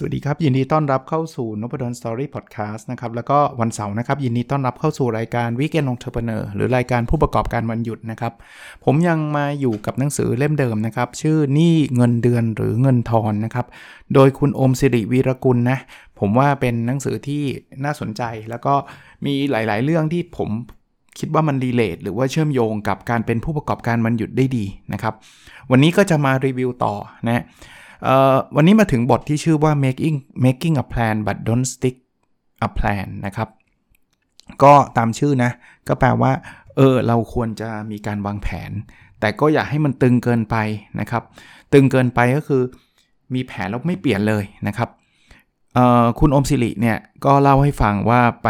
สวัสดีครับ ยินดีต้อนรับเข้าสู่น p ด d o สตอรี่พอดแคสต์นะครับ แล้วก็วันเสาร์นะครับ ยินดีต้อนรับเข้าสู่รายการ Weekend Entrepreneur หรือรายการผู้ประกอบการวันหยุดนะครับ ผมยังมาอยู่กับหนังสือเล่มเดิมนะครับ ชื่อหนี้เงินเดือนหรือเงินทอนนะครับ โดยคุณอมสิริวีรกุลนะผมว่าเป็นหนังสือที่น่าสนใจ แล้วก็มีหลาย ๆ เรื่องที่ผมคิดว่ามันรีเลทหรือว่าเชื่อมโยงกับการเป็นผู้ประกอบการมันหยุดได้ดีนะครับ วันนี้ก็จะมารีวิวต่อนะ วันนี้มาถึงบทที่ชื่อว่า making making a plan but don't stick a plan นะครับ ก็ตามชื่อนะ ก็แปลว่า เออ เราควรจะมีการวางแผน แต่ก็อย่าให้มันตึงเกินไปนะครับ ตึงเกินไปก็คือ มีแผนแล้วไม่เปลี่ยนเลยนะครับคุณอมสิริเนี่ยก็เล่าให้ฟังว่าไป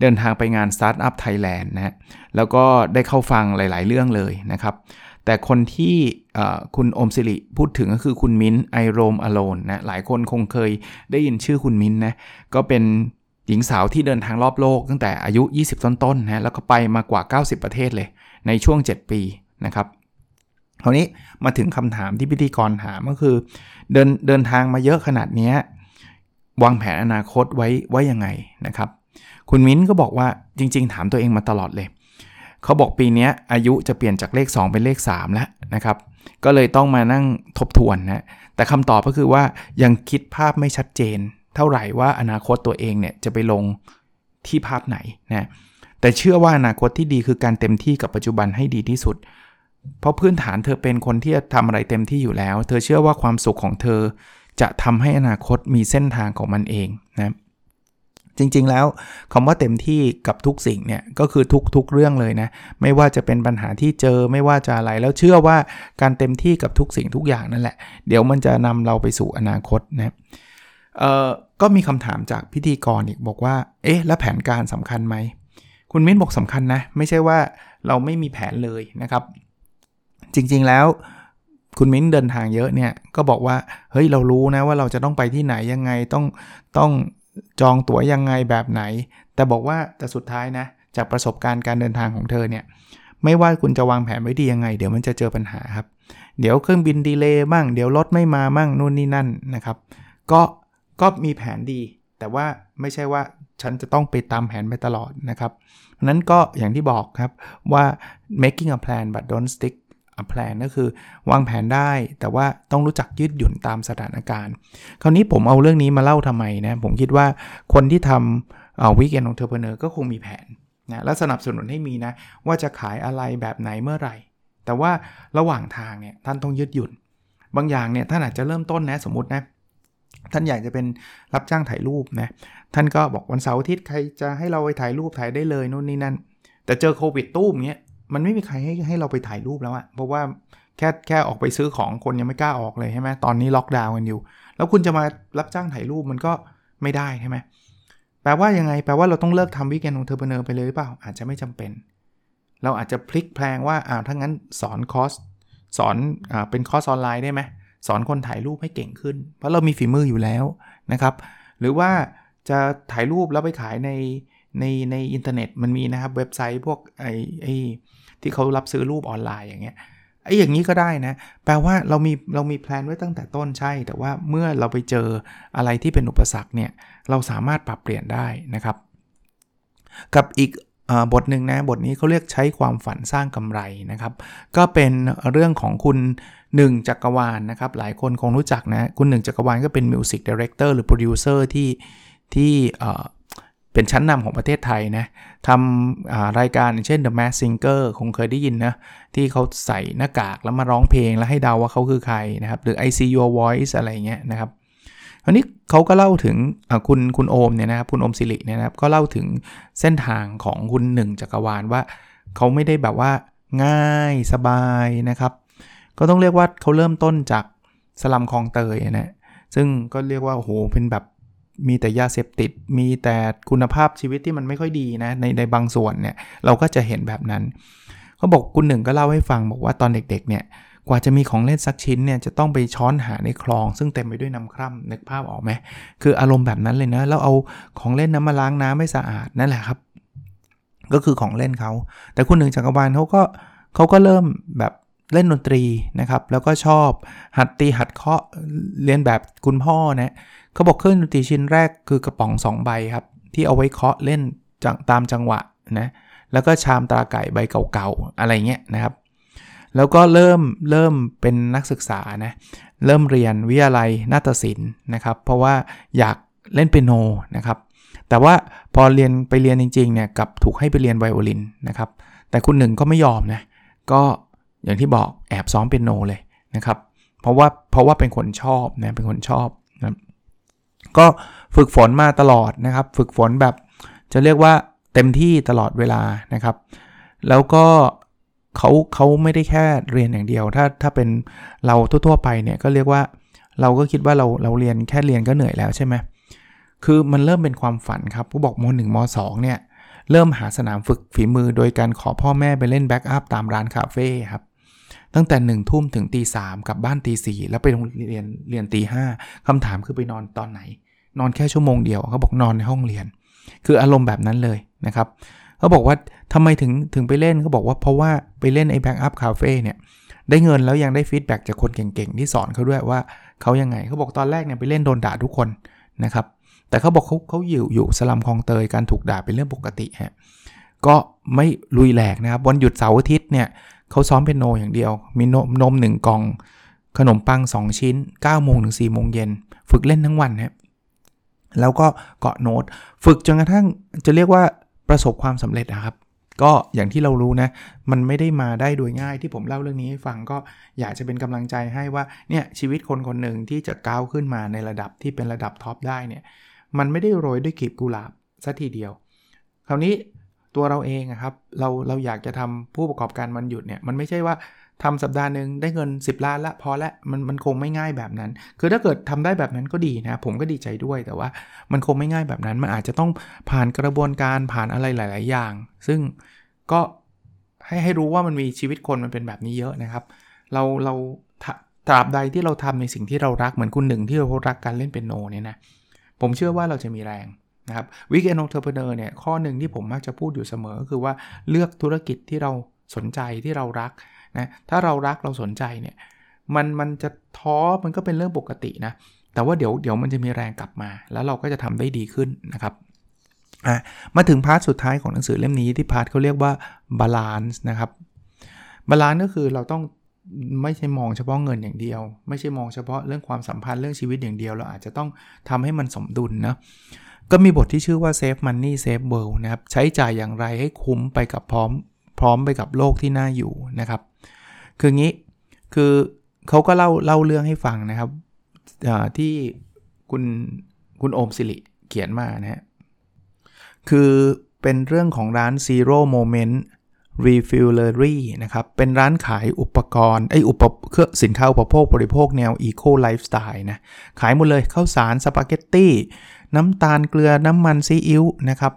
เดินทางไปงาน Startup Thailand นะแล้วก็ได้เข้าฟังหลาย ๆ เรื่องเลยนะครับ แต่คนที่คุณอมสิริพูดถึงก็คือคุณมิ้นไอโรมอโลนนะหลายคนคงเคยได้ยินชื่อคุณมิ้นนะก็เป็นหญิงสาวที่เดินทางรอบโลกตั้งแต่อายุ 20 ต้นๆนะแล้วก็ไปมากว่า 90 ประเทศเลยในช่วง 7 ปีนะครับคราวนี้มาถึงคำถามที่พิธีกรถามก็คือเดินเดินทางมาเยอะขนาดนี้วางแผนอนาคตไว้ไว้ยังไงนะครับ คุณมิ้นก็บอกว่าจริง ๆ ถามตัวเองมาตลอดเลย เขาบอกปีนี้อายุจะเปลี่ยนจากเลข 2 เป็นเลข3แล้วนะครับ ก็เลยต้องมานั่งทบทวนนะ แต่คำตอบก็คือว่ายังคิดภาพไม่ชัดเจน เท่าไหร่ว่าอนาคตตัวเองเนี่ยจะไปลงที่ภาพไหนนะแต่เชื่อว่าอนาคตที่ดีคือการเต็มที่กับปัจจุบันให้ดีที่สุด เพราะพื้นฐานเธอเป็นคนที่จะทำอะไรเต็มที่อยู่แล้ว เธอเชื่อว่าความสุขของเธอจะทำให้อนาคตมีเส้นทางของมันเองนะ จริง ๆ แล้วคำว่าเต็มที่กับทุกสิ่งเนี่ยก็คือทุกๆเรื่องเลยนะไม่ว่าจะเป็นปัญหาที่เจอไม่ว่าจะอะไรแล้วเชื่อว่าการเต็มที่กับทุกสิ่งทุกอย่างนั่นแหละ เดี๋ยวมันจะนำเราไปสู่อนาคตนะเอ่อก็มีคำถามจากพิธีกรอีกบอกว่าเอ๊ะแล้วแผนการสำคัญไหมคุณมิ้นบอกสำคัญนะไม่ใช่ว่าเราไม่มีแผนเลยนะครับ จริงๆแล้วคุณมิ้นเดินทางเยอะเนี่ยก็บอกว่าเฮ้ยเรารู้นะว่าเราจะต้องไปที่ไหนยังไงต้องต้อง จองตั๋วยังไงแบบไหน แต่บอกว่าแต่สุดท้ายนะ จากประสบการณ์การเดินทางของเธอเนี่ย ไม่ว่าคุณจะวางแผนไว้ดียังไง เดี๋ยวมันจะเจอปัญหาครับ เดี๋ยวเครื่องบินดีเลย์บ้าง เดี๋ยวรถไม่มาบ้างนู่นนี่นั่นนะครับ ก็ก็มีแผนดี แต่ว่าไม่ใช่ว่าฉันจะต้องไปตามแผนไปตลอดนะครับนั้นก็อย่างที่บอกครับว่า making a plan but don't stick แพลนก็คือวางแผนได้ แต่ว่าต้องรู้จักยืดหยุ่นตามสถานการณ์ คราวนี้ผมเอาเรื่องนี้มาเล่าทำไมนะ ผมคิดว่าคนที่ททำ weekend entrepreneur ก็คงมีแผนนะและสนับสนุนให้มีนะ ว่าจะขายอะไรแบบไหนเมื่อไหร่ แต่ว่าระหว่างทางเนี่ยท่านต้องยืดหยุ่น บางอย่างเนี่ยท่านอาจจะเริ่มต้นนะสมมตินะท่านอยากจะเป็นรับจ้างถ่ายรูปนะท่านก็บอกวันเสาร์อาทิตย์ใครจะให้เราไปถ่ายรูปถ่ายได้เลยนู่นนี่นั่นแต่เจอโควิดตู้มเงี้ย มันไม่มีใครให้ให้เราไปถ่ายรูปแล้วอะเพราะว่าแค่แค่ออกไปซื้อของคนยังไม่กล้าออกเลยใช่ไหมตอนนี้ล็อกดาวน์กันอยู่ แล้วคุณจะมารับจ้างถ่ายรูปมันก็ไม่ได้ใช่ไหมแปลว่ายังไงแปลว่าเราต้องเลิกทำ weekend entrepreneur ไปเลยหรือเปล่าอาจจะไม่จำเป็น เราอาจจะพลิกแพลงว่าอ้าวถ้างั้นสอนคอร์สสอนอ่าเป็นคอร์สออนไลน์ได้ไหมสอนคนถ่ายรูปให้เก่งขึ้น เพราะเรามีฝีมืออยู่แล้วนะครับ หรือว่าจะถ่ายรูปแล้วไปขายใน ในในอินเทอร์เน็ตมันมีนะครับเว็บไซต์พวกไอไอที่เขารับซื้อรูปออนไลน์อย่างเงี้ยไอ้อย่างนี้ก็ได้นะ แปลว่าเรามีเรามี plan ไว้ตั้งแต่ต้นใช่ แต่ว่าเมื่อเราไปเจออะไรที่เป็นอุปสรรคเนี่ย เราสามารถปรับเปลี่ยนได้นะครับ กับอีกบทหนึ่งนะ บทนี้เขาเรียกใช้ความฝันสร้างกำไรนะครับ ก็เป็นเรื่องของคุณหนึ่งจักรวาลนะครับ หลายคนคงรู้จักนะ คุณหนึ่งจักรวาลก็เป็น music director หรือโปรดิวเซอร์ที่ที่ เป็นชั้นนำของประเทศไทยนะทำรายการเช่น The Mask Singer คงเคยได้ยินนะ ที่เขาใส่หน้ากากแล้วมาร้องเพลงแล้วให้เดาว่าเขาคือใครนะครับ หรือ I See Your Voice อะไรเงี้ยนะครับอันนี้เขาก็เล่าถึงคุณคุณโอมเนี่ยนะครับคุณโอมสิริเนี่ยนะครับก็เล่าถึงเส้นทางของคุณหนึ่งจักรวาลว่าเขาไม่ได้แบบว่าง่ายสบายนะครับ ก็ต้องเรียกว่าเขาเริ่มต้นจากสลัมคลองเตยนะซึ่งก็เรียกว่าโอ้โหเป็นแบบ มีแต่ยาเสพติด มีแต่คุณภาพชีวิตที่มันไม่ค่อยดีนะในในบางส่วนเนี่ยเราก็จะเห็นแบบนั้นเขาบอกคุณหนึ่งก็เล่าให้ฟังบอกว่าตอนเด็กๆเนี่ยกว่าจะมีของเล่นสักชิ้นเนี่ยจะต้องไปช้อนหาในคลอง ซึ่งเต็มไปด้วยน้ำคร่ำนึกภาพออกไหมคืออารมณ์แบบนั้นเลยนะแล้วเอาของเล่นน้ำมาล้างน้ำไม่สะอาดนั่นแหละครับ ก็คือของเล่นเขาแต่คุณหนึ่งจักรวาลเขาก็เขาก็เริ่มแบบเล่นดนตรีนะครับ แล้วก็ชอบหัดตีหัดเคาะเรียนแบบคุณพ่อนะ เขาบอกเครื่องดนตรีชิ้นแรกคือกระป๋อง 2 ใบครับ ที่เอาไว้เคาะเล่นตามจังหวะนะแล้วก็ชามตาไก่ใบเก่าๆ อะไรเงี้ยนะครับ แล้วก็เริ่มเริ่มเป็นนักศึกษานะเริ่มเรียนวิทยาลัยนาฏศิลป์นะครับ เพราะว่าอยากเล่นเปียโนนะครับ แต่ว่าพอเรียนไปเรียนจริงๆเนี่ยกับถูกให้ไปเรียนไวโอลินนะครับ แต่คุณหนึ่งก็ไม่ยอมนะก็อย่างที่บอกแอบซ้อมเปียโนเลยนะครับ เพราะว่าเพราะว่าเป็นคนชอบนะเป็นคนชอบ ก็ฝึกฝนมาตลอดนะครับ ฝึกฝนแบบจะเรียกว่าเต็มที่ตลอดเวลานะครับ แล้วก็เขาเขาไม่ได้แค่เรียนอย่างเดียว ถ้าถ้าเป็นเราทั่วๆไปเนี่ยก็เรียกว่าเราก็คิดว่าเราเราเรียนแค่เรียนก็เหนื่อยแล้วใช่ไหมคือมันเริ่มเป็นความฝันครับผู้บอกม .1 ม .2 เนี่ยเริ่มหาสนามฝึกฝีมือโดยการขอพ่อแม่ไปเล่น backup ตามร้านคาเฟ่ครับตั้งแต่หนึ่งทุ่มถึงตีสามกลับบ้านตีสี่แล้วไปโรงเรียนเรียนตีห้าคำถามคือไปนอนตอนไหน นอนแค่ชั่วโมงเดียวเขาบอกนอนในห้องเรียน คืออารมณ์แบบนั้นเลยนะครับเขาบอกว่าทำไมถึงถึงไปเล่นเขาบอกว่าเพราะว่าไปเล่นไอ้ backup คาเฟ่เนี่ยได้เงินแล้วยังได้ feedback จากคนเก่งๆ ที่สอนเขาด้วยว่าเขายังไงเขาบอกตอนแรกเนี่ยไปเล่นโดนด่าทุกคนนะครับแต่เขาบอกเขาเขาอยู่อยู่สลัมคลองเตยการถูกด่าเป็นเรื่องปกติฮะก็ไม่ลุยแหลกนะครับวันหยุดเสาร์อาทิตย์เนี่ยเขาซ้อมเป็นโนอย่างเดียว มีนมนมหนึ่งกล่อง ขนมปัง 2 ชิ้น9โมงถึง4โมงเย็น ฝึกเล่นทั้งวันครับ แล้วก็เกาะโน้ตฝึกจนกระทั่งจะเรียกว่าประสบความสำเร็จนะครับ ก็อย่างที่เรารู้นะ มันไม่ได้มาได้โดยง่ายที่ผมเล่าเรื่องนี้ให้ฟังก็อยากจะเป็นกำลังใจให้ว่าเนี่ยชีวิตคนคนหนึ่งที่จะก้าวขึ้นมาในระดับที่เป็นระดับท็อปได้เนี่ยมันไม่ได้โรยด้วยกลีบกุหลาบสัทีเดียว คราวนี้ตัวเราเองครับเราเราอยากจะทำผู้ประกอบการมันหยุดเนี่ยมันไม่ใช่ว่า ทำสัปดาห์หนึ่งได้เงิน 10 ล้านละพอละมันมันคงไม่ง่ายแบบนั้น คือถ้าเกิดทำได้แบบนั้นก็ดีนะผมก็ดีใจด้วยแต่ว่ามันคงไม่ง่ายแบบนั้น มันอาจจะต้องผ่านกระบวนการผ่านอะไรหลาย ๆ อย่าง ซึ่งก็ให้ให้รู้ว่ามันมีชีวิตคนมันเป็นแบบนี้เยอะนะครับ เราเราตราบใดที่เราทำในสิ่งที่เรารักเหมือนคุณหนึ่งที่เรารักการเล่นเปียโนเนี่ยนะผมเชื่อว่าเราจะมีแรงนะครับ weekend entrepreneur เนี่ยข้อหนึ่งที่ผมมักจะพูดอยู่เสมอก็คือว่าเลือกธุรกิจที่เราสนใจที่เรารัก นะถ้าเรารักเราสนใจเนี่ยมันมันจะท้อมันก็เป็นเรื่องปกตินะแต่ว่าเดี๋ยวเดี๋ยวมันจะมีแรงกลับมา แล้วเราก็จะทำได้ดีขึ้นนะครับมาถึง part สุดท้ายของหนังสือเล่มนี้ที่ part เขาเรียกว่า balance นะครับ balance ก็คือเราต้องไม่ใช่มองเฉพาะเงินอย่างเดียว ไม่ใช่มองเฉพาะเรื่องความสัมพันธ์เรื่องชีวิตอย่างเดียว เราอาจจะต้องทำให้มันสมดุลนะก็มีบทที่ชื่อว่า Save Money Save World นะครับใช้จ่ายอย่างไรให้คุ้มไปกับพร้อม พร้อมไปกับโลกที่น่าอยู่นะครับ คืองี้คือเขาก็เล่าเล่าเรื่องให้ฟังนะครับที่คุณคุณโอมสิริเขียนมานะฮะคือเป็นเรื่องของร้าน Zero Moment Refuelery นะครับ เป็นร้านขายอุปกรณ์ไออุปเครื่องสินค้าอุปโภคบริโภคแนว Eco Lifestyle นะ ขายหมดเลยข้าวสารสปาเกตตี้ น้ำตาลเกลือน้ำมันซีอิ๊วนะครับ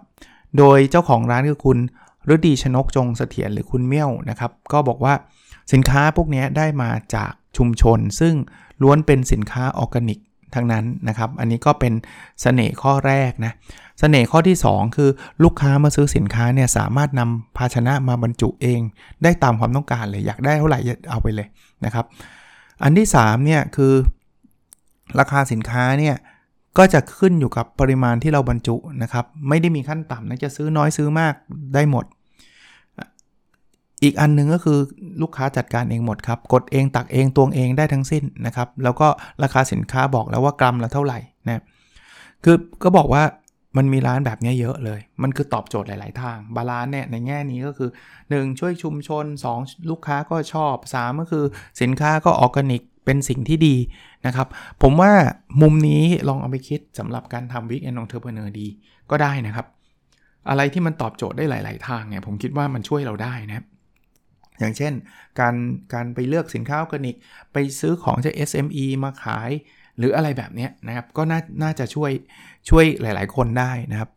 โดยเจ้าของร้านคือคุณฤดีชนกจงเสถียรหรือคุณเมี่ยวนะครับ ก็บอกว่า สินค้าพวกนี้ได้มาจากชุมชน ซึ่งล้วนเป็นสินค้าออร์แกนิกทั้งนั้นนะครับ อันนี้ก็เป็นเสน่ห์ข้อแรกนะเสน่ห์ข้อที่ 2 คือลูกค้ามาซื้อสินค้าเนี่ยสามารถนำภาชนะมาบรรจุเอง ได้ตามความต้องการเลยอยากได้เท่าไหร่เอาไปเลยนะครับ อันที่3เนี่ยคือราคาสินค้าเนี่ยก็จะขึ้นอยู่กับปริมาณที่เราบรรจุนะครับ ไม่ได้มีขั้นต่ำนะจะซื้อน้อยซื้อมากได้หมด อีกอันนึงก็คือลูกค้าจัดการเองหมดครับ กดเองตักเองตวงเองได้ทั้งสิ้นนะครับ แล้วก็ราคาสินค้าบอกแล้วว่ากรัมละเท่าไหร่นะคือก็บอกว่ามันมีร้านแบบนี้เยอะเลย มันคือตอบโจทย์หลาย ๆ ทาง balance เนี่ยในแง่นี้ก็คือ 1 ช่วยชุมชน 2 ลูกค้าก็ชอบ 3 ก็คือสินค้าก็ออร์แกนิกเป็นสิ่งที่ดีนะครับ ผมว่ามุมนี้ลองเอาไปคิดสำหรับการทำ weekend entrepreneur ดีก็ได้นะครับ อะไรที่มันตอบโจทย์ได้หลาย ๆ ทางเนี่ยผมคิดว่ามันช่วยเราได้นะ อย่างเช่น การการไปเลือกสินค้าออร์แกนิก ไปซื้อของจาก SME มาขาย หรืออะไรแบบนี้นะครับ ก็น่าน่าจะช่วยช่วยหลาย ๆ คนได้นะครับ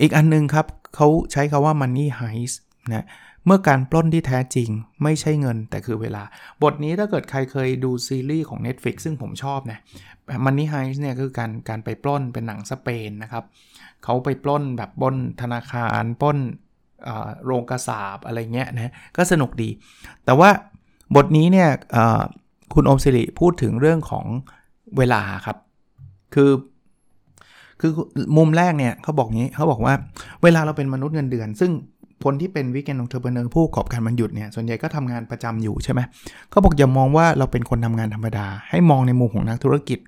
อีกอันนึงครับเขาใช้คาว่า money heist นะเมื่อการปล้นที่แท้จริงไม่ใช่เงินแต่คือเวลา บทนี้ถ้าเกิดใครเคยดูซีรีส์ของ Netflix ซึ่งผมชอบนะMoney Heist เนี่ยคือการการไปปล้นเป็นหนังสเปนนะครับเขาไปปล้นแบบปล้นธนาคารปล้น โรงกษาปณ์อะไรเงี้ยนะก็สนุกดี แต่ว่าบทนี้เนี่ยคุณอมสิริพูดถึงเรื่องของเวลาครับ คือคือมุมแรกเนี่ยเขาบอกงี้เขาบอกว่าเวลาเราเป็นมนุษย์เงินเดือน ซึ่งคนที่เป็น weekend entrepreneur ผู้ประกอบการวันหยุดเนี่ยส่วนใหญ่ก็ทำงานประจำอยู่ใช่ไหมเขาบอกอย่ามองว่าเราเป็นคนทำงานธรรมดา ให้มองในมุมของนักธุรกิจ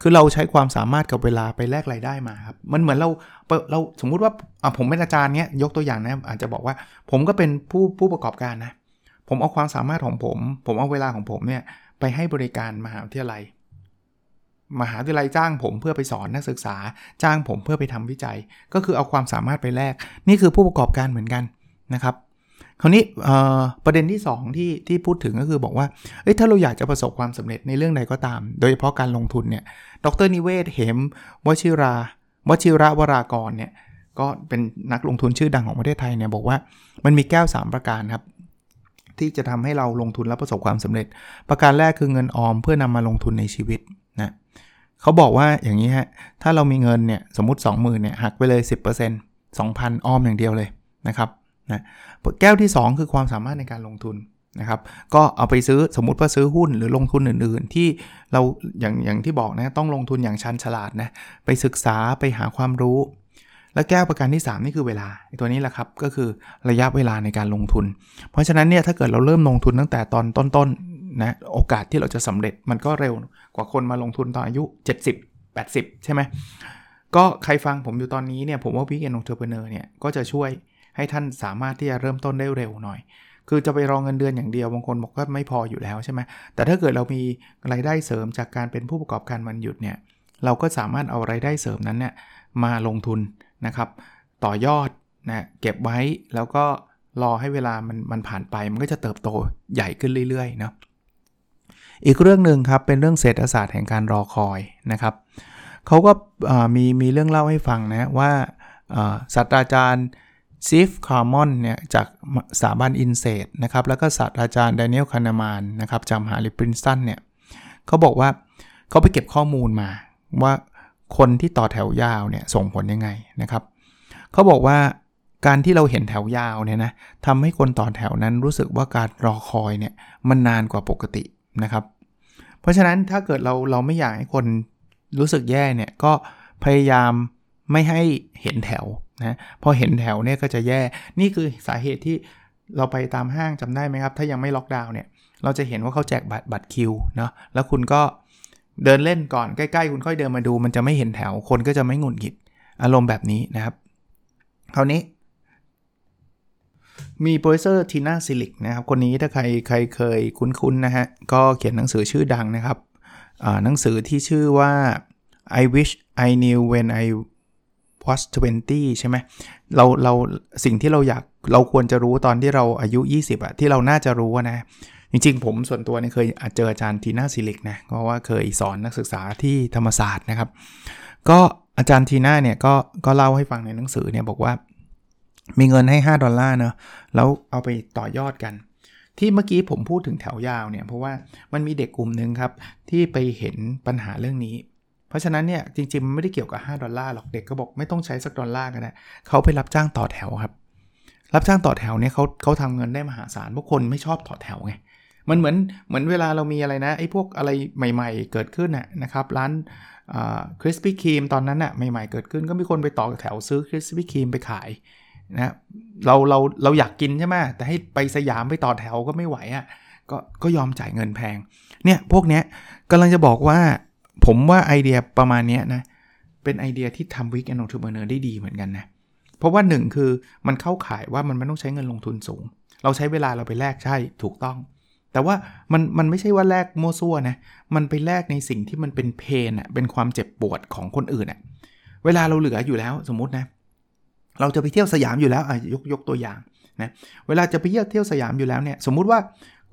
คือเราใช้ความสามารถกับเวลาไปแลกรายได้มาครับ มันเหมือนเราเราสมมุติว่าผมเป็นอาจารย์เนี้ยยกตัวอย่างนะอาจจะบอกว่า ผมก็เป็นผู้ผู้ประกอบการนะ ผมเอาความสามารถของผม ผมเอาเวลาของผมเนี่ยไปให้บริการมหาวิทยาลัย มหาวิทยาลัยจ้างผมเพื่อไปสอนนักศึกษา จ้างผมเพื่อไปทำวิจัย ก็คือเอาความสามารถไปแลกนี่คือผู้ประกอบการเหมือนกันนะครับ คราวนี้ประเด็นที่ 2 ที่ที่พูดถึงก็คือบอกว่าถ้าเราอยากจะประสบความสำเร็จในเรื่องใดก็ตาม โดยเฉพาะการลงทุนเนี่ย ดรนิเวศเหมวชิราวชิระวรากรเนี่ยก็เป็นนักลงทุนชื่อดังของประเทศไทยเนี่ยบอกว่ามันมีแก้ว 3 ประการครับ ที่จะทำให้เราลงทุนและประสบความสำเร็จ ประการแรกคือเงินออมเพื่อนำมาลงทุนในชีวิตนะเขาบอกว่าอย่างนี้ฮะถ้าเรามีเงินเนี่ยสมมติ 20,000เนี่ยหักไปเลย 10% 2,000 ออมอย่างเดียวเลยนะครับ นะแก้วที่ 2 คือความสามารถในการลงทุนนะครับ ก็เอาไปซื้อสมมุติว่าซื้อหุ้นหรือลงทุนอื่น ๆ ที่เราอย่างอย่างที่บอกนะต้องลงทุนอย่างชันฉลาดนะไปศึกษาไปหาความรู้ และแก้วประการที่ 3 นี่คือเวลาตัวนี้แหละครับก็คือระยะเวลาในการลงทุน เพราะฉะนั้นเนี่ยถ้าเกิดเราเริ่มลงทุนตั้งแต่ตอนต้นๆนะโอกาสที่เราจะสำเร็จมันก็เร็วกว่าคนมาลงทุนตอนอายุ 70 80 ใช่ไหมก็ใครฟังผมอยู่ตอนนี้เนี่ยผมว่า weekend entrepreneur เนี่ยก็จะช่วย ให้ท่านสามารถที่จะเริ่มต้นได้เร็วหน่อย คือจะไปรอเงินเดือนอย่างเดียวบางคนบอกก็ไม่พออยู่แล้วใช่ไหมแต่ถ้าเกิดเรามีรายได้เสริมจากการเป็นผู้ประกอบการวันหยุดเนี่ยเราก็สามารถเอารายได้เสริมนั้นเนี่ยมาลงทุนนะครับ ต่อยอดนะเก็บไว้แล้วก็รอให้เวลามันมันผ่านไปมันก็จะเติบโตใหญ่ขึ้นเรื่อยๆเนาะอีกเรื่องหนึ่งครับเป็นเรื่องเศรษฐศาสตร์แห่งการรอคอยนะครับเขาก็มีมีเรื่องเล่าให้ฟังนะว่าศาสตราจารย์ Ziv Carmon เนี่ยจากสถาบัน INSEAD นะครับแล้วก็ศาสตราจารย์ Daniel Kahneman นะครับจากมหาลันเนี่ยเขาบอกว่าเขาไปเก็บข้อมูลมาว่าคนที่ต่อแถวยาวเนี่ยส่งผลยังไงนะครับเขาบอกว่าการที่เราเห็นแถวยาวเนี่ยนะทำให้คนต่อแถวนั้นรู้สึกว่าการรอคอยเนี่ยมันนานกว่าปกตินะครับ เพราะฉะนั้นถ้าเกิดเราเราไม่อยากให้คนรู้สึกแย่เนี่ยก็พยายาม ไม่ให้เห็นแถวนะพอเห็นแถวเนี่ยก็จะแย่นี่คือสาเหตุที่เราไปตามห้างจำได้ไหมครับ ถ้ายังไม่ล็อกดาวน์เนี่ยเราจะเห็นว่าเขาแจกบัตรบัตรคิวเนาะแล้วคุณก็เดินเล่นก่อนใกล้ๆ คุณค่อยเดินมาดู มันจะไม่เห็นแถวคนก็จะไม่หงุดหงิดอารมณ์แบบนี้นะครับคราวนี้ มี Professor Tina Seelig นะครับคนนี้ถ้าใครใครเคยคุ้นๆนะฮะก็เขียนหนังสือชื่อดังนะครับหนังสือที่ชื่อว่า I wish I knew when I was 20 ใช่ไหมเราเราสิ่งที่เราอยากเราควรจะรู้ตอนที่เราอายุ 20อะที่เราน่าจะรู้นะ จริงๆ ผมส่วนตัวเนี่ยเคยเจออาจารย์ Tina Seelig นะเพราะว่าเคยสอนนักศึกษาที่ธรรมศาสตร์นะครับ ก็อาจารย์ Tina เนี่ยก็ก็เล่าให้ฟังในหนังสือเนี่ยบอกว่า มีเงินให้ 5 ดอลลาร์เนาะแล้วเอาไปต่อยอดกัน ที่เมื่อกี้ผมพูดถึงแถวยาวเนี่ยเพราะว่ามันมีเด็กกลุ่มหนึ่งครับที่ไปเห็นปัญหาเรื่องนี้ ราะฉะนั้นเนี่ยจริงๆ มันไม่ได้เกี่ยวกับ 5 ดอลลาร์หรอกเด็กก็บอกไม่ต้องใช้สักดอลลาร์ก็ได้เขาไปรับจ้างต่อแถวครับ รับจ้างต่อแถวเนี่ยเขาเขาทำเงินได้มหาศาลพวกคนไม่ชอบต่อแถวไงมันเหมือนเหมือนเวลาเรามีอะไรนะไอ้พวกอะไรใหม่ ๆ เกิดขึ้นน่ะนะครับร้านKrispy Kreme ตอนนั้นน่ะใหม่ ๆ เกิดขึ้นก็มีคนไปต่อแถวซื้อ Krispy Kreme ไปขายนะเราเราเราอยากกินใช่ไหมแต่ให้ไปสยามไปต่อแถวก็ไม่ไหวอะ่ะก็ก็ยอมจ่ายเงินแพงเนี่ยพวกเนี้ยกำลังจะบอกว่า ผมว่าไอเดียประมาณนี้นะ เป็นไอเดียที่ทำ Weekend Entrepreneur ได้ดีเหมือนกันนะ เพราะว่าหนึ่งคือมันเข้าข่ายว่ามันไม่ต้องใช้เงินลงทุนสูง เราใช้เวลาเราไปแลกใช่ถูกต้อง แต่ว่ามันมันไม่ใช่ว่าแลกมั่วซั่วนะ มันไปแลกในสิ่งที่มันเป็น pain อะเป็นความเจ็บปวดของคนอื่นอะเวลาเราเหลืออยู่แล้วสมมตินะ เราจะไปเที่ยวสยามอยู่แล้วอะยกยกตัวอย่างนะ เวลาจะไปเที่ยวเที่ยวสยามอยู่แล้วเนี่ย สมมุติว่า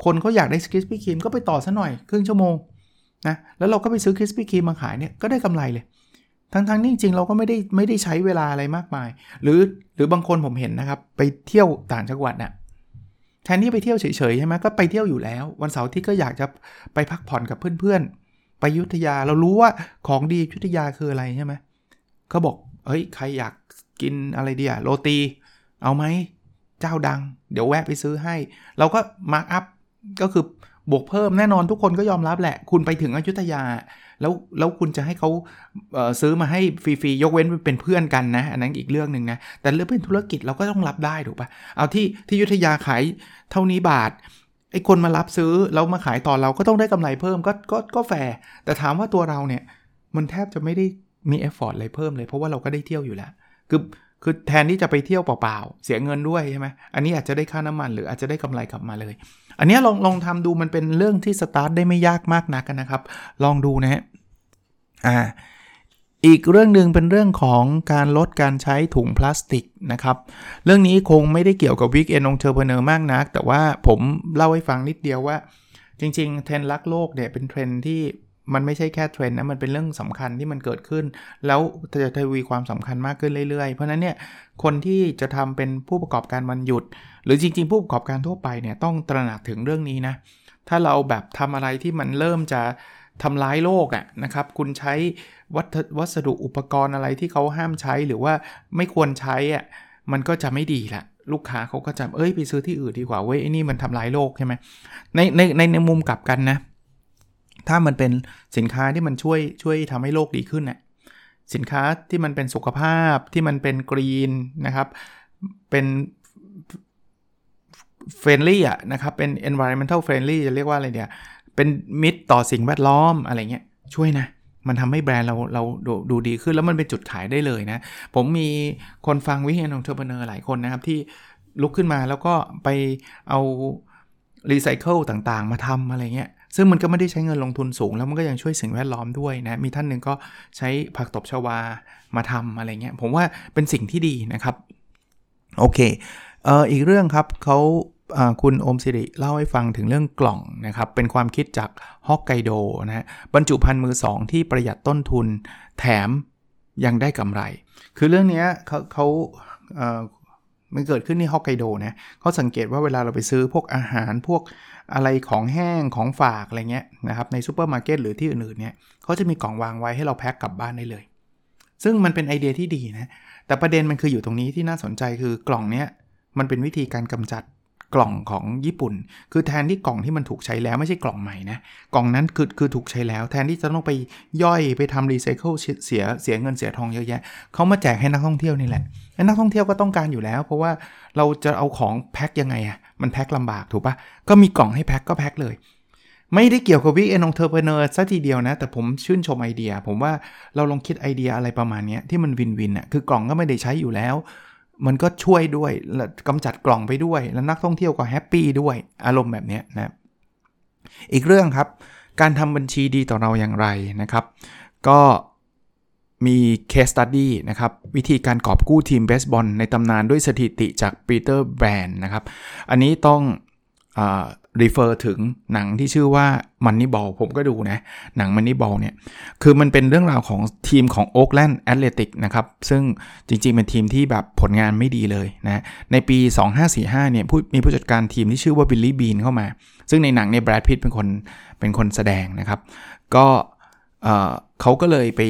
คนเขาอยากได้ Krispy Kreme ก็ไปต่อซะหน่อยครึ่งชั่วโมง นะแล้วเราก็ไปซื้อ Krispy Kreme มาขายเนี่ยก็ได้กำไรเลย ทั้งๆที่จริงเราก็ไม่ได้ไม่ได้ใช้เวลาอะไรมากมาย หรือหรือบางคนผมเห็นนะครับ ไปเที่ยวต่างจังหวัดนะ่ะนที่ไปเที่ยวเฉยๆใช่ไหมก็ไปเที่ยวอยู่แล้ว วันเสาร์ที่ก็อยากจะไปพักผ่อนกับเพื่อนๆ ไปยุทธยาเรารู้ว่าของดียุทธยาคืออะไรใช่ไหมเขาบอกเฮ้ยใครอยากกินอะไรดีอะโรตี เอาไหมเจ้าดัง เดี๋ยวแวะไปซื้อให้ เราก็มาร์กอัพก็คือ บวกเพิ่มแน่นอนทุกคนก็ยอมรับแหละ คุณไปถึงอยุธยา แล้วแล้วคุณจะให้เขาเซื้อมาให้ฟรีๆยกเว้นเป็นเพื่อนกันนะ อันนั้นอีกเรื่องหนึ่งนะ แต่เรื่องเป็นธุรกิจเราก็ต้องรับได้ถูกปะเอาที่ที่ยุธยาขายเท่านี้บาทไอ้คนมารับซื้อแล้วมาขายต่อเราก็ต้องได้กำไรเพิ่มก็ก็ก็แฟร์แต่ถามว่าตัวเราเนี่ยมันแทบจะไม่ได้มี effort อะไรเพิ่มเลย เพราะว่าเราก็ได้เที่ยวอยู่แล้วคือ คือแทนที่จะไปเที่ยวเปล่าๆ เสียเงินด้วยใช่ไหมอันนี้อาจจะได้ค่าน้ำมันหรืออาจจะได้กำไรกลับมาเลย อันนี้ลองลองทำดูมันเป็นเรื่องที่สตาร์ทได้ไม่ยากมากนักนะครับ ลองดูนะฮะอ่าอีกเรื่องหนึ่งเป็นเรื่องของการลดการใช้ถุงพลาสติกนะครับ เรื่องนี้คงไม่ได้เกี่ยวกับ Weekend Entrepreneur มากนัก แต่ว่าผมเล่าให้ฟังนิดเดียวว่า จริงๆ เทรนด์รักโลกเนี่ยเป็นเทรนด์ที่ มันไม่ใช่แค่เทรนด์นะ มันเป็นเรื่องสำคัญที่มันเกิดขึ้น แล้วจะทวีความสำคัญมากขึ้นเรื่อยๆ เพราะนั้นเนี่ย คนที่จะทำเป็นผู้ประกอบการวันหยุด หรือจริงๆ ผู้ประกอบการทั่วไปเนี่ยต้องตระหนักถึงเรื่องนี้นะ ถ้าเราแบบทำอะไรที่มันเริ่มจะทำร้ายโลกอะนะครับ คุณใช้วัวัสดุอุปกรณ์อะไรที่เขาห้ามใช้หรือว่าไม่ควรใช้อะมันก็จะไม่ดีละลูกค้าเขาก็จะเอ้ยไปซื้อที่อื่นดีกว่าเว้ยไอ้นี่มันทำร้ายโลกใช่ไหมในในในมุมกลับกันนะ ถ้ามันเป็นสินค้าที่มันช่วยช่วยทำให้โลกดีขึ้นเนี่ยสินค้าที่มันเป็นสุขภาพที่มันเป็น green นะครับ เป็น friendly อะนะครับเป็น environmental friendly จะเรียกว่าอะไรเนี่ยเป็นมิตรต่อสิ่งแวดล้อมอะไรเงี้ยช่วยนะ มันทำให้แบรนด์เราเราดูดูดีขึ้นแล้วมันเป็นจุดขายได้เลยนะ ผมมีคนฟัง Weekend Entrepreneur หลายคนนะครับ ที่ลุกขึ้นมาแล้วก็ไปเอารีไซเคิลต่างๆ มาทำอะไรเงี้ย ซึ่งมันก็ไม่ได้ใช้เงินลงทุนสูง แล้วมันก็ยังช่วยสิ่งแวดล้อมด้วยนะ มีท่านหนึ่งก็ใช้ผักตบชวามาทำอะไรเงี้ย ผมว่าเป็นสิ่งที่ดีนะครับ โอเคเอ่ออีกเรื่องครับเขาคุณอมสิริเล่าให้ฟังถึงเรื่องกล่องนะครับ เป็นความคิดจากฮอกไกโดนะฮะบรรจุภัณฑ์มือสองที่ประหยัดต้นทุนแถมยังได้กำไร คือเรื่องนี้เขาเขา มันเกิดขึ้นที่ฮอกไกโดนะเขาสังเกตว่าเวลาเราไปซื้อพวกอาหารพวกอะไรของแห้งของฝากอะไรเงี้ยนะครับในซูเปอร์มาร์เก็ตหรือที่อื่นๆเนี่ยเขาจะมีกล่องวางไว้ให้เราแพ็คกลับบ้านได้เลย ซึ่งมันเป็นไอเดียที่ดีนะแต่ประเด็นมันคืออยู่ตรงนี้ที่น่าสนใจคือกล่องเนี้ยมันเป็นวิธีการกำจัด กล่องของญี่ปุ่น คือแทนที่กล่องที่มันถูกใช้แล้วไม่ใช่กล่องใหม่นะ กล่องนั้นคือคือถูกใช้แล้ว แทนที่จะต้องไปย่อยไปทำรีไซเคิลเสียเสียเงินเสียทองเยอะแยะเขามาแจกให้นักท่องเที่ยวนี่แหละนักท่องเที่ยวก็ต้องการอยู่แล้ว เพราะว่าเราจะเอาของแพ็คยังไงอะมันแพ็คลำบากถูกปะก็มีกล่องให้แพ็คก็แพ็คเลยไม่ได้เกี่ยวกับ Weekend Entrepreneur ซะทีเดียวนะ แต่ผมชื่นชมไอเดีย ผมว่าเราลองคิดไอเดียอะไรประมาณนี้ที่มัน win-win อะคือกล่องก็ไม่ได้ใช้อยู่แล้ว มันก็ช่วยด้วยกำจัดกล่องไปด้วย แล้วนักท่องเที่ยวก็ happy ด้วยอารมณ์แบบนี้นะอีกเรื่องครับ การทำบัญชีดีต่อเราอย่างไรนะครับ ก็มี case study นะครับ วิธีการกอบกู้ทีมเบสบอลในตำนานด้วยสถิติจากปีเตอร์แบรนด์นะครับ อันนี้ต้อง refer ถึงหนังที่ชื่อว่าMoneyball ผมก็ดูนะ หนัง Moneyball เนี่ย คือมันเป็นเรื่องราวของทีมของโอ๊กแลนด์แอตเลติกนะครับ ซึ่งจริงๆ เป็นทีมที่แบบผลงานไม่ดีเลยนะ ในปี 2545 เนี่ยมีผู้จัดการทีมที่ชื่อว่าบิลลี่บีนเข้ามา ซึ่งในหนังเนี่ยแบรดพิตเป็นคนเป็นคนแสดงนะครับ ก็เขาก็เลยไป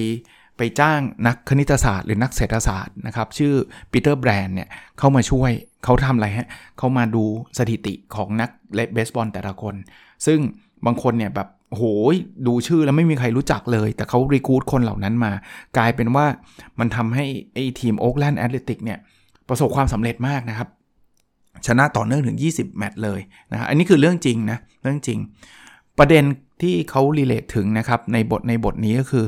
ไปจ้างนักคณิตศาสตร์หรือนักเศรษฐศาสตร์นะครับ ชื่อปีเตอร์แบรนด์เนี่ยเข้ามาช่วย เขาทำอะไรฮะเขามาดูสถิติของนักเล่นเบสบอลแต่ละคน ซึ่งบางคนเนี่ยแบบโหยดูชื่อแล้วไม่มีใครรู้จักเลย แต่เขา recruit คนเหล่านั้นมา กลายเป็นว่ามันทำให้ไอ้ทีมโอ๊กแลนด์แอตเลติกเนี่ยประสบความสำเร็จมากนะครับ ชนะต่อเนื่องถึง 20 แมตช์เลยนะอันนี้คือเรื่องจริงนะเรื่องจริง ประเด็นที่เขา relate ถึงนะครับในบทในบทนี้ก็คือ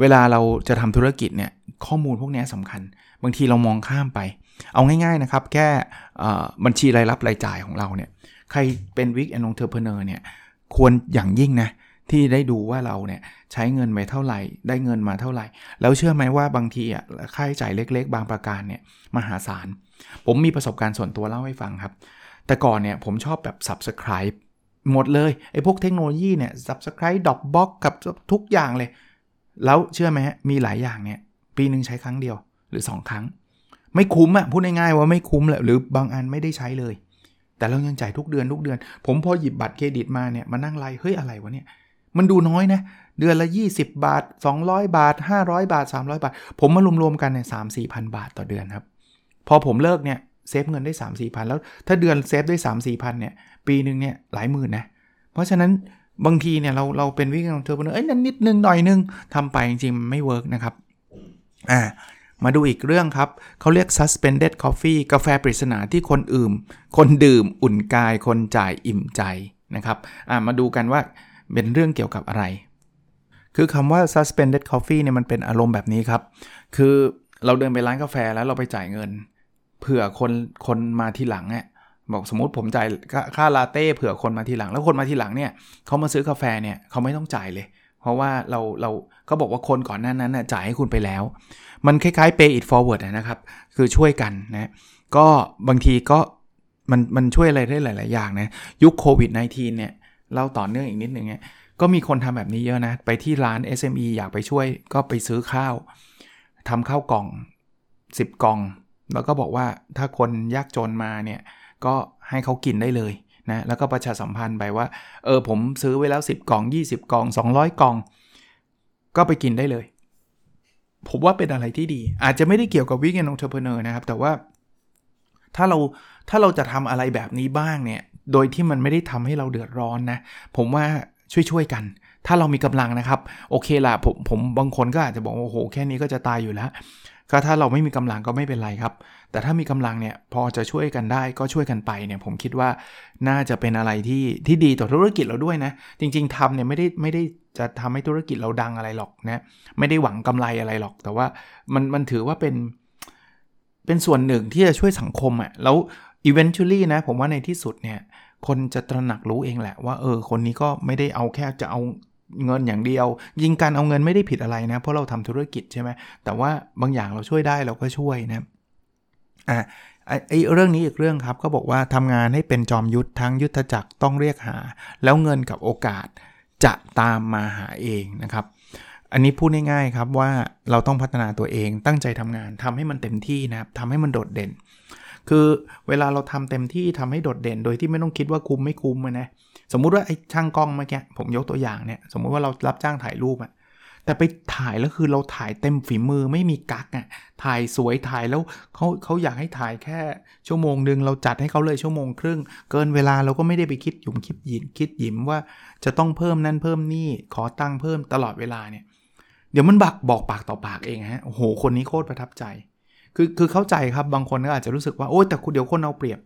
เวลาเราจะทำธุรกิจเนี่ยข้อมูลพวกนี้สำคัญ บางทีเรามองข้ามไป เอาง่ายๆนะครับ แค่บัญชีรายรับรายจ่ายของเราเนี่ย ใครเป็นวิกแอนนงเทอร์เพเนอร์เนี่ย ควรอย่างยิ่งนะ ที่ได้ดูว่าเราเนี่ยใช้เงินไปเท่าไหร่ ได้เงินมาเท่าไหร่ แล้วเชื่อไหมว่าบางทีอะค่าใช้จ่ายเล็ก ๆ บางประการเนี่ยมหาศาล ผมมีประสบการณ์ส่วนตัวเล่าให้ฟังครับ แต่ก่อนเนี่ยผมชอบแบบ subscribe หมดเลยไอ้พวกเทคโนโลยีเนี่ย subscribe ดอกบล็อกกับทุกอย่างเลย แล้วเชื่อไหมฮะมีหลายอย่างเนี่ยปีหนึ่งใช้ครั้งเดียวหรือ 2 ครั้ง ไม่คุ้มอะพูดง่ายๆว่าไม่คุ้มแหละหรือบางอันไม่ได้ใช้เลย แต่เรายังจ่ายทุกเดือนทุกเดือน ผมพอหยิบบัตรเครดิตมาเนี่ยมานั่งไล่เฮ้ยอะไรวะเนี่ยมันดูน้อยนะ เดือนละ 20 บาท 200 บาท 500 บาท 300 บาท ผมมารวมๆกันเนี่ยสามสี่พันบาทต่อเดือนครับ พอผมเลิกเนี่ย save เงินได้ สามสี่พันแล้วถ้าเดือน save ได้ สามสี่พันเนี่ยปีหนึ่งเนี่ยหลายหมื่นนะ เพราะฉะนั้นบางทีเนี่ยเราเราเป็นวิกฤตของเธอเนอ้ยนั่นนิดนึงหน่อยนึงทำไปจริงๆไม่เวิร์กนะครับอ่า มาดูอีกเรื่องครับ เขาเรียก suspended coffee กาแฟปริศนาที่คนอื่ม คนดื่มอุ่นกาย คนจ่ายอิ่มใจนะครับมาดูกันว่าเป็นเรื่องเกี่ยวกับอะไร คือคำว่า suspended coffee เนี่ยมันเป็นอารมณ์แบบนี้ครับ คือเราเดินไปร้านกาแฟแล้วเราไปจ่ายเงิน เผื่อคนคนมาทีหลังเนี่ยบอกสมมติผมจ่ายค่าลาเต้เผื่อคนมาทีหลัง แล้วคนมาทีหลังเนี่ยเขามาซื้อกาแฟเนี่ยเขาไม่ต้องจ่ายเลย เพราะว่าเราเราก็บอกว่าคนก่อนหน้านั้นจ่ายให้คุณไปแล้ว มันคล้ายๆ pay it forward นะครับ คือช่วยกันนะก็บางทีก็มันมันช่วยอะไรได้หลาย ๆ อย่างนะยุคโควิด -19 เนี่ยเราต่อเนื่องอีกนิดหนึ่งเนี่ยก็มีคนทำแบบนี้เยอะนะ ไปที่ร้าน SME อยากไปช่วยก็ไปซื้อข้าวทำข้าวกล่อง 10 กล่อง แล้วก็บอกว่าถ้าคนยากจนมาเนี่ย ก็ให้เขากินได้เลยนะแล้วก็ประชาสัมพันธ์ไปว่า เออผมซื้อไว้แล้ว 10 กล่อง 20 กล่อง 200 กล่อง ก็ไปกินได้เลย ผมว่าเป็นอะไรที่ดี อาจจะไม่ได้เกี่ยวกับ Weekend Entrepreneur นะครับ แต่ว่าถ้าเราถ้าเราจะทำอะไรแบบนี้บ้างเนี่ย โดยที่มันไม่ได้ทำให้เราเดือดร้อนนะ ผมว่าช่วยๆกัน ถ้าเรามีกำลังนะครับ โอเคละผมผมบางคนก็อาจจะบอกโอ้โห แค่นี้ก็จะตายอยู่แล้ว ก็ถ้าเราไม่มีกำลังก็ไม่เป็นไรครับ แต่ถ้ามีกำลังเนี่ยพอจะช่วยกันได้ก็ช่วยกันไปเนี่ยผมคิดว่าน่าจะเป็นอะไรที่ที่ดีต่อธุรกิจเราด้วยนะ จริง ๆทำเนี่ยไม่ได้ไม่ได้จะทำให้ธุรกิจเราดังอะไรหรอกนะไม่ได้หวังกำไรอะไรหรอก แต่ว่ามันมันถือว่าเป็นเป็นส่วนหนึ่งที่จะช่วยสังคมอะ่ะแล้ว eventually นะผมว่าในที่สุดเนี่ยคนจะตระหนักรู้เองแหละว่าเออคนนี้ก็ไม่ได้เอาแค่จะเอาเงินอย่างเดียว ยิงการเอาเงินไม่ได้ผิดอะไรนะ เพราะเราทำธุรกิจใช่ไหมแต่ว่าบางอย่างเราช่วยได้เราก็ช่วยนะ อะไอ้เรื่องนี้อีกเรื่องครับก็บอกว่าทำงานให้เป็นจอมยุทธทั้งยุทธจักรต้องเรียกหา แล้วเงินกับโอกาสจะตามมาหาเองนะครับ อันนี้พูดง่ายๆครับว่าเราต้องพัฒนาตัวเองตั้งใจทำงานทำให้มันเต็มที่นะครับทำให้มันโดดเด่น คือเวลาเราทำเต็มที่ทำให้โดดเด่น โดยที่ไม่ต้องคิดว่าคุ้มไม่คุ้มนะสมมุติว่าไอ้ช่างกล้องเมื่อกี้ผมยกตัวอย่างเนี่ยสมมุติว่าเรารับจ้างถ่ายรูปอะ แต่ไปถ่ายแล้วคือเราถ่ายเต็มฝีมือไม่มีกักอะถ่ายสวยถ่ายแล้วเขาเขาอยากให้ถ่ายแค่ชั่วโมงหนึ่งเราจัดให้เขาเลยชั่วโมงครึ่ง เกินเวลาเราก็ไม่ได้ไปคิดหยุมคิดหยินคิดหยิมว่าจะต้องเพิ่มนั่นเพิ่มนี่ขอตังค์เพิ่มตลอดเวลาเนี่ยเดี๋ยวมันบักบอกปากต่อปากเองฮะโอ้โหคนนี้โคตรประทับใจ คือคือเข้าใจครับบางคนก็อาจจะรู้สึกว่าโอ้แต่เดี๋ยวคนเอาเปรียบ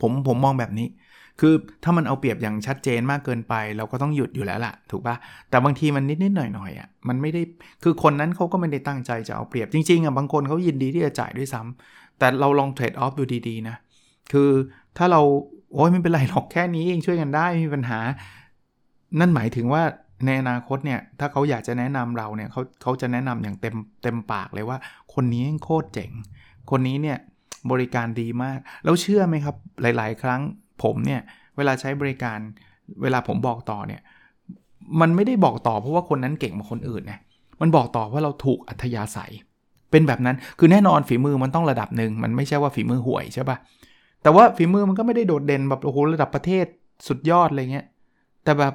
ผมผมมองแบบนี้ คือถ้ามันเอาเปรียบอย่างชัดเจนมากเกินไป เราก็ต้องหยุดอยู่แล้วล่ะ ถูกปะแต่บางทีมันนิดๆหน่อยๆอะมันไม่ได้คือคนนั้นเขาก็ไม่ได้ตั้งใจจะเอาเปรียบจริงๆอะบางคนเขายินดีที่จะจ่ายด้วยซ้ำแต่เราลองเทรดออฟดูดีๆนะคือถ้าเราโอ้ยไม่เป็นไรหรอกแค่นี้เองช่วยกันได้ไม่มีปัญหา นั่นหมายถึงว่าในอนาคตเนี่ยถ้าเขาอยากจะแนะนำเราเนี่ยเขาเขาจะแนะนำอย่างเต็มเต็มปากเลยว่า คนนี้โคตรเจ๋ง คนนี้เนี่ยบริการดีมาก แล้วเชื่อไหมครับหลาย ๆ ครั้ง ผมเนี่ยเวลาใช้บริการเวลาผมบอกต่อเนี่ยมันไม่ได้บอกต่อเพราะว่าคนนั้นเก่งกว่าคนอื่นนะมันบอกต่อว่าเราถูกอัธยาศัย เป็นแบบนั้นคือแน่นอนฝีมือมันต้องระดับหนึ่งมันไม่ใช่ว่าฝีมือห่วยใช่ปะแต่ว่าฝีมือมันก็ไม่ได้โดดเด่นแบบโอ้โหระดับประเทศสุดยอดอะไรเงี้ยแต่แบบ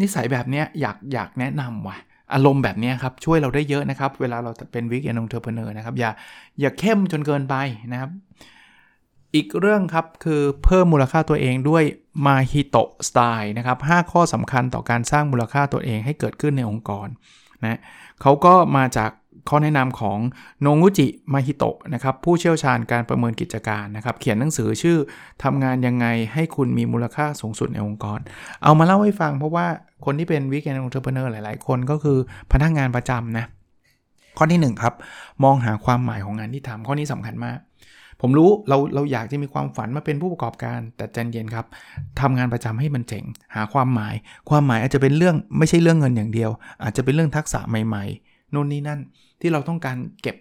นิสัยแบบเนี้ยอยากอยากแนะนำว่ะอารมณ์แบบนี้ครับ ช่วยเราได้เยอะนะครับ เวลาเราเป็น Weekend Entrepreneur นะครับ อย่าอย่าเข้มจนเกินไปนะครับ อีกเรื่องครับคือเพิ่มมูลค่าตัวเองด้วยมาฮิโตะสไตล์นะครับ5ข้อสำคัญต่อการสร้างมูลค่าตัวเองให้เกิดขึ้นในองค์กรนะเขาก็มาจากข้อแนะนำของโนงุจิมาฮิโตะนะครับผู้เชี่ยวชาญการประเมินกิจการนะครับเขียนหนังสือชื่อทำงานยังไงให้คุณมีมูลค่าสูงสุดในองค์กร เอามาเล่าให้ฟังเพราะว่าคนที่เป็นวิกแอนองเทอร์เพเนอร์หลายๆ คนก็คือพนักงานประจำนะข้อที่1ครับมองหาความหมายของงานที่ทำข้อนี้สำคัญมาก ผมรู้เราเราอยากจะมีความฝันมาเป็นผู้ประกอบการ แต่ใจเย็นครับทำงานประจำให้มันเจ๋ง หาความหมาย ความหมายอาจจะเป็นเรื่องไม่ใช่เรื่องเงินอย่างเดียว อาจจะเป็นเรื่องทักษะใหม่ๆนู่นนี่นั่นที่เราต้องการเก็บ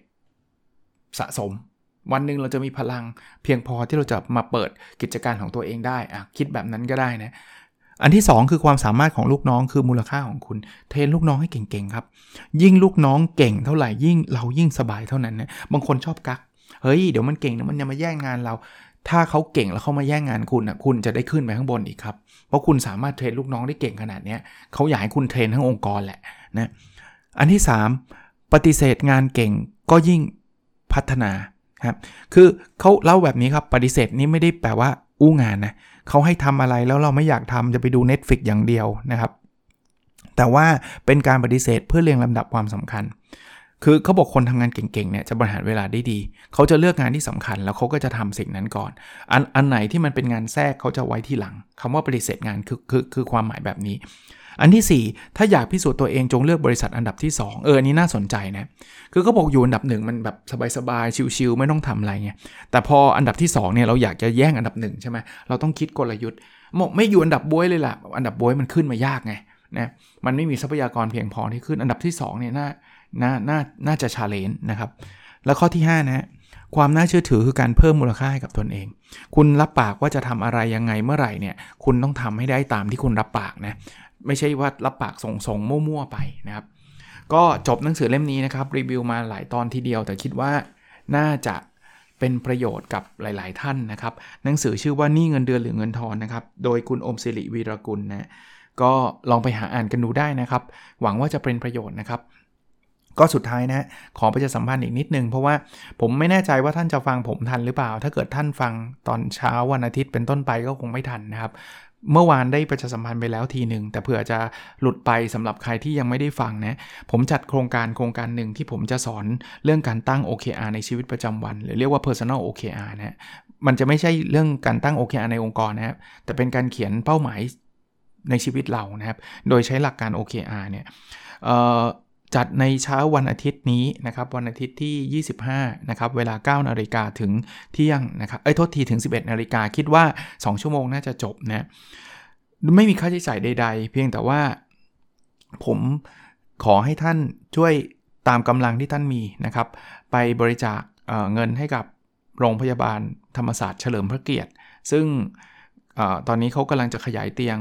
สะสม วันหนึ่งเราจะมีพลังเพียงพอที่เราจะมาเปิดกิจการของตัวเองได้อะคิดแบบนั้นก็ได้นะอันที่ 2 คือความสามารถของลูกน้องคือมูลค่าของคุณ train ลูกน้องให้เก่งๆครับ ยิ่งลูกน้องเก่งเท่าไหร่ยิ่งเรายิ่งสบายเท่านั้นนะบางคนชอบกัก เฮ้ยเดี๋ยวมันเก่งเดี๋ยวมันจะมาแย่งงานเรา ถ้าเขาเก่งแล้วเขามาแย่งงานคุณอะคุณจะได้ขึ้นไปข้างบนอีกครับ เพราะคุณสามารถ train ลูกน้องได้เก่งขนาดนี้เขาอยากให้คุณ train ทั้งองค์กรแหละนะอันที่ 3 ปฏิเสธงานเก่งก็ยิ่งพัฒนาครับคือเขาเล่าแบบนี้ครับปฏิเสธนี้ไม่ได้แปลว่าอู้งานนะเขาให้ทำอะไรแล้วเราไม่อยากทำจะไปดู Netflix อย่างเดียวนะครับ แต่ว่าเป็นการปฏิเสธเพื่อเรียงลำดับความสำคัญ คือเขาบอกคนทำงานเก่งๆเนี่ยจะบริหารเวลาได้ดี เขาจะเลือกงานที่สำคัญ แล้วเขาก็จะทำสิ่งนั้นก่อน อันอันไหนที่มันเป็นงานแทรกเขาจะไว้ที่หลังคำว่าปฏิเสธงานคือคือคือความหมายแบบนี้ อันที่ 4 ถ้าอยากพิสูจน์ตัวเองจงเลือกบริษัทอันดับที่ 2 เอออันนี้น่าสนใจนะคือเขาบอกอยู่อันดับหนึ่งมันแบบสบายๆชิวๆไม่ต้องทำอะไรเงี้ยแต่พออันดับที่2เนี่ยเราอยากจะแย่งอันดับหนึ่งใช่ไหมเราต้องคิดกลยุทธ์บอกไม่อยู่อันดับบ๊วยเลยล่ะอันดับบ๊วยมันขึ้นมายากไงนะมันไม่มีทรัพยากรเพียงพอที่ขึ้นอันดับที่2เนี่ยน่า น่าน่าน่าจะ challenge นะครับ แล้วข้อที่ 5นะความน่าเชื่อถือคือการเพิ่มมูลค่าให้กับตนเอง คุณรับปากว่าจะทำอะไรยังไงเมื่อไหร่เนี่ยคุณต้องทำให้ได้ตามที่คุณรับปากนะไม่ใช่ว่ารับปากส่งๆมั่วๆไปนะครับ ก็จบหนังสือเล่มนี้นะครับรีวิวมาหลายตอนทีเดียว แต่คิดว่าน่าจะเป็นประโยชน์กับหลาย ๆ ท่านนะครับ หนังสือชื่อว่านี่เงินเดือนหรือเงินทอนนะครับ โดยคุณอมศิริวีรกุลนะก็ลองไปหาอ่านกันดูได้นะครับ หวังว่าจะเป็นประโยชน์นะครับ ก็สุดท้ายนะขอประชาสัมพันธ์อีกนิดนึง เพราะว่าผมไม่แน่ใจว่าท่านจะฟังผมทันหรือเปล่า ถ้าเกิดท่านฟังตอนเช้าวันอาทิตย์เป็นต้นไปก็คงไม่ทันนะครับเมื่อวานได้ประชาสัมพันธ์ไปแล้วทีหนึ่งแต่เผื่อจะหลุดไปสำหรับใครที่ยังไม่ได้ฟังนะผมจัดโครงการโครงการหนึ่งที่ผมจะสอนเรื่องการตั้ง OKR ในชีวิตประจำวัน หรือเรียกว่า personal OKR นะมันจะไม่ใช่เรื่องการตั้ง OKR ในองค์กรนะครับแต่เป็นการเขียนเป้าหมายในชีวิตเรานะครับ โดยใช้หลักการ OKR เนี่ย จัดในเช้าวันอาทิตย์นี้นะครับวันอาทิตย์ที่ 25นะครับเวลา9นาฬิกาถึงเที่ยงนะครับเอ้ยโทษทีถึง 11นาฬิกาคิดว่า 2 ชั่วโมงน่าจะจบนะไม่มีค่าใช้จ่ายใด ๆ เพียงแต่ว่าผมขอให้ท่านช่วยตามกำลังที่ท่านมีนะครับไปบริจาคเเงินให้กับโรงพยาบาลธรรมศาสตร์เฉลิมพระเกียรติ ซึ่งอตอนนี้เขากำลังจะขยายเตียง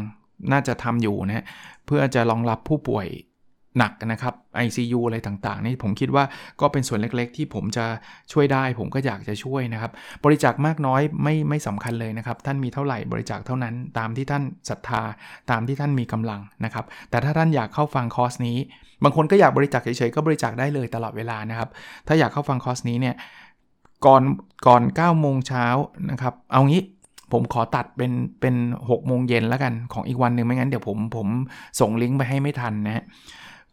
น่าจะทำอยู่นะเพื่อจะรองรับผู้ป่วย หนักนะครับ ICU อะไรต่างๆนี่ผมคิดว่าก็เป็นส่วนเล็กๆ ที่ผมจะช่วยได้ ผมก็อยากจะช่วยนะครับ บริจาคมากน้อยไม่ไม่สำคัญเลยนะครับ ท่านมีเท่าไหร่บริจาคเท่านั้น ตามที่ท่านศรัทธา ตามที่ท่านมีกำลังนะครับ แต่ถ้าท่านอยากเข้าฟังคอร์สนี้ บางคนก็อยากบริจาคเฉยๆก็บริจาคได้เลยตลอดเวลานะครับ ถ้าอยากเข้าฟังคอร์สนี้เนี่ยก่อนก่อน9โมงเช้านะครับเอางี้ผมขอตัดเป็นเป็น6โมงเย็นแล้วกันของอีกวันหนึ่งไม่งั้นเดี๋ยวผมผมส่งลิงก์ไปให้ไม่ทันนะฮะ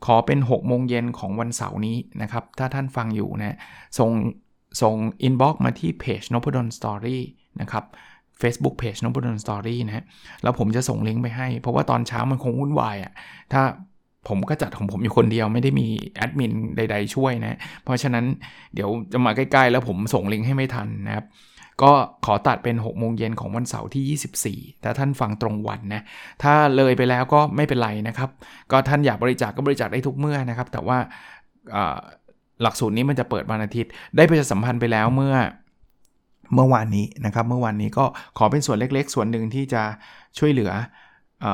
ขอเป็น 6 โมงเย็นของวันเสาร์นี้นะครับ ถ้าท่านฟังอยู่นะส่งส่งอินบ็อกมาที่เพจน o ด a สตอรี่นะครับ Facebook Page น o ด a สตอรี่นะฮะแล้วผมจะส่งลิงก์ไปให้ เพราะว่าตอนเช้ามันคงวุ่นวายอะ่ะถ้าผมก็จัดของผมอยู่คนเดียวไม่ได้มีแอดมินใด ๆ ช่วยนะ เพราะฉะนั้นเดี๋ยวจะมาใกล้ ๆ แล้วผมส่งลิงก์ให้ไม่ทันนะครับ ก็ขอตัดเป็น 6 โมงเย็นของวันเสาร์ที่ 24แต่ท่านฟังตรงวันนะ ถ้าเลยไปแล้วก็ไม่เป็นไรนะครับ ก็ท่านอยากบริจาคกก็บริจาคได้ทุกเมื่อนะครับ แต่ว่าหลักสูตรนี้มันจะเปิดวันอาทิตย์ ได้ประชาสัมพันธ์ไปแล้วเมื่อเมื่อวานนี้นะครับ เมื่อวานนี้ก็ขอเป็นส่วนเล็ก ๆ ส่วนหนึ่งที่จะช่วยเหลือเอ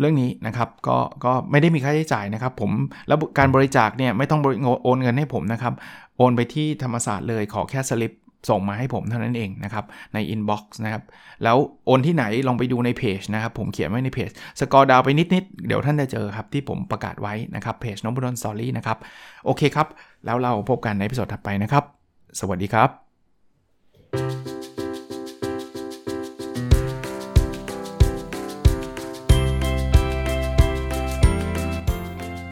เรื่องนี้นะครับก็ก็ไม่ได้มีค่าใช้จ่ายนะครับ ผมแล้วการบริจาคเนี่ยไม่ต้องโอนเงินให้ผมนะครับ โอนไปที่ธรรมศาสตร์เลยขอแค่สลิป ส่งมาให้ผมเท่านั้นเองนะครับใน inbox นะครับแล้วโอนที่ไหนลองไปดูในเพจนะครับผมเขียนไว้ในเพจ scroll down ไปนิดๆ เดี๋ยวท่านจะเจอครับที่ผมประกาศไว้นะครับเพจ Nopadol's Story นะครับโอเคครับ แล้วเราพบกันใน episode ถัดไปนะครับ สวัสดีครับ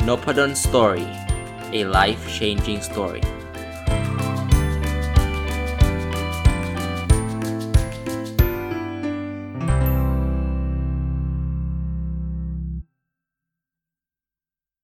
n o p a d o n Story a life changing story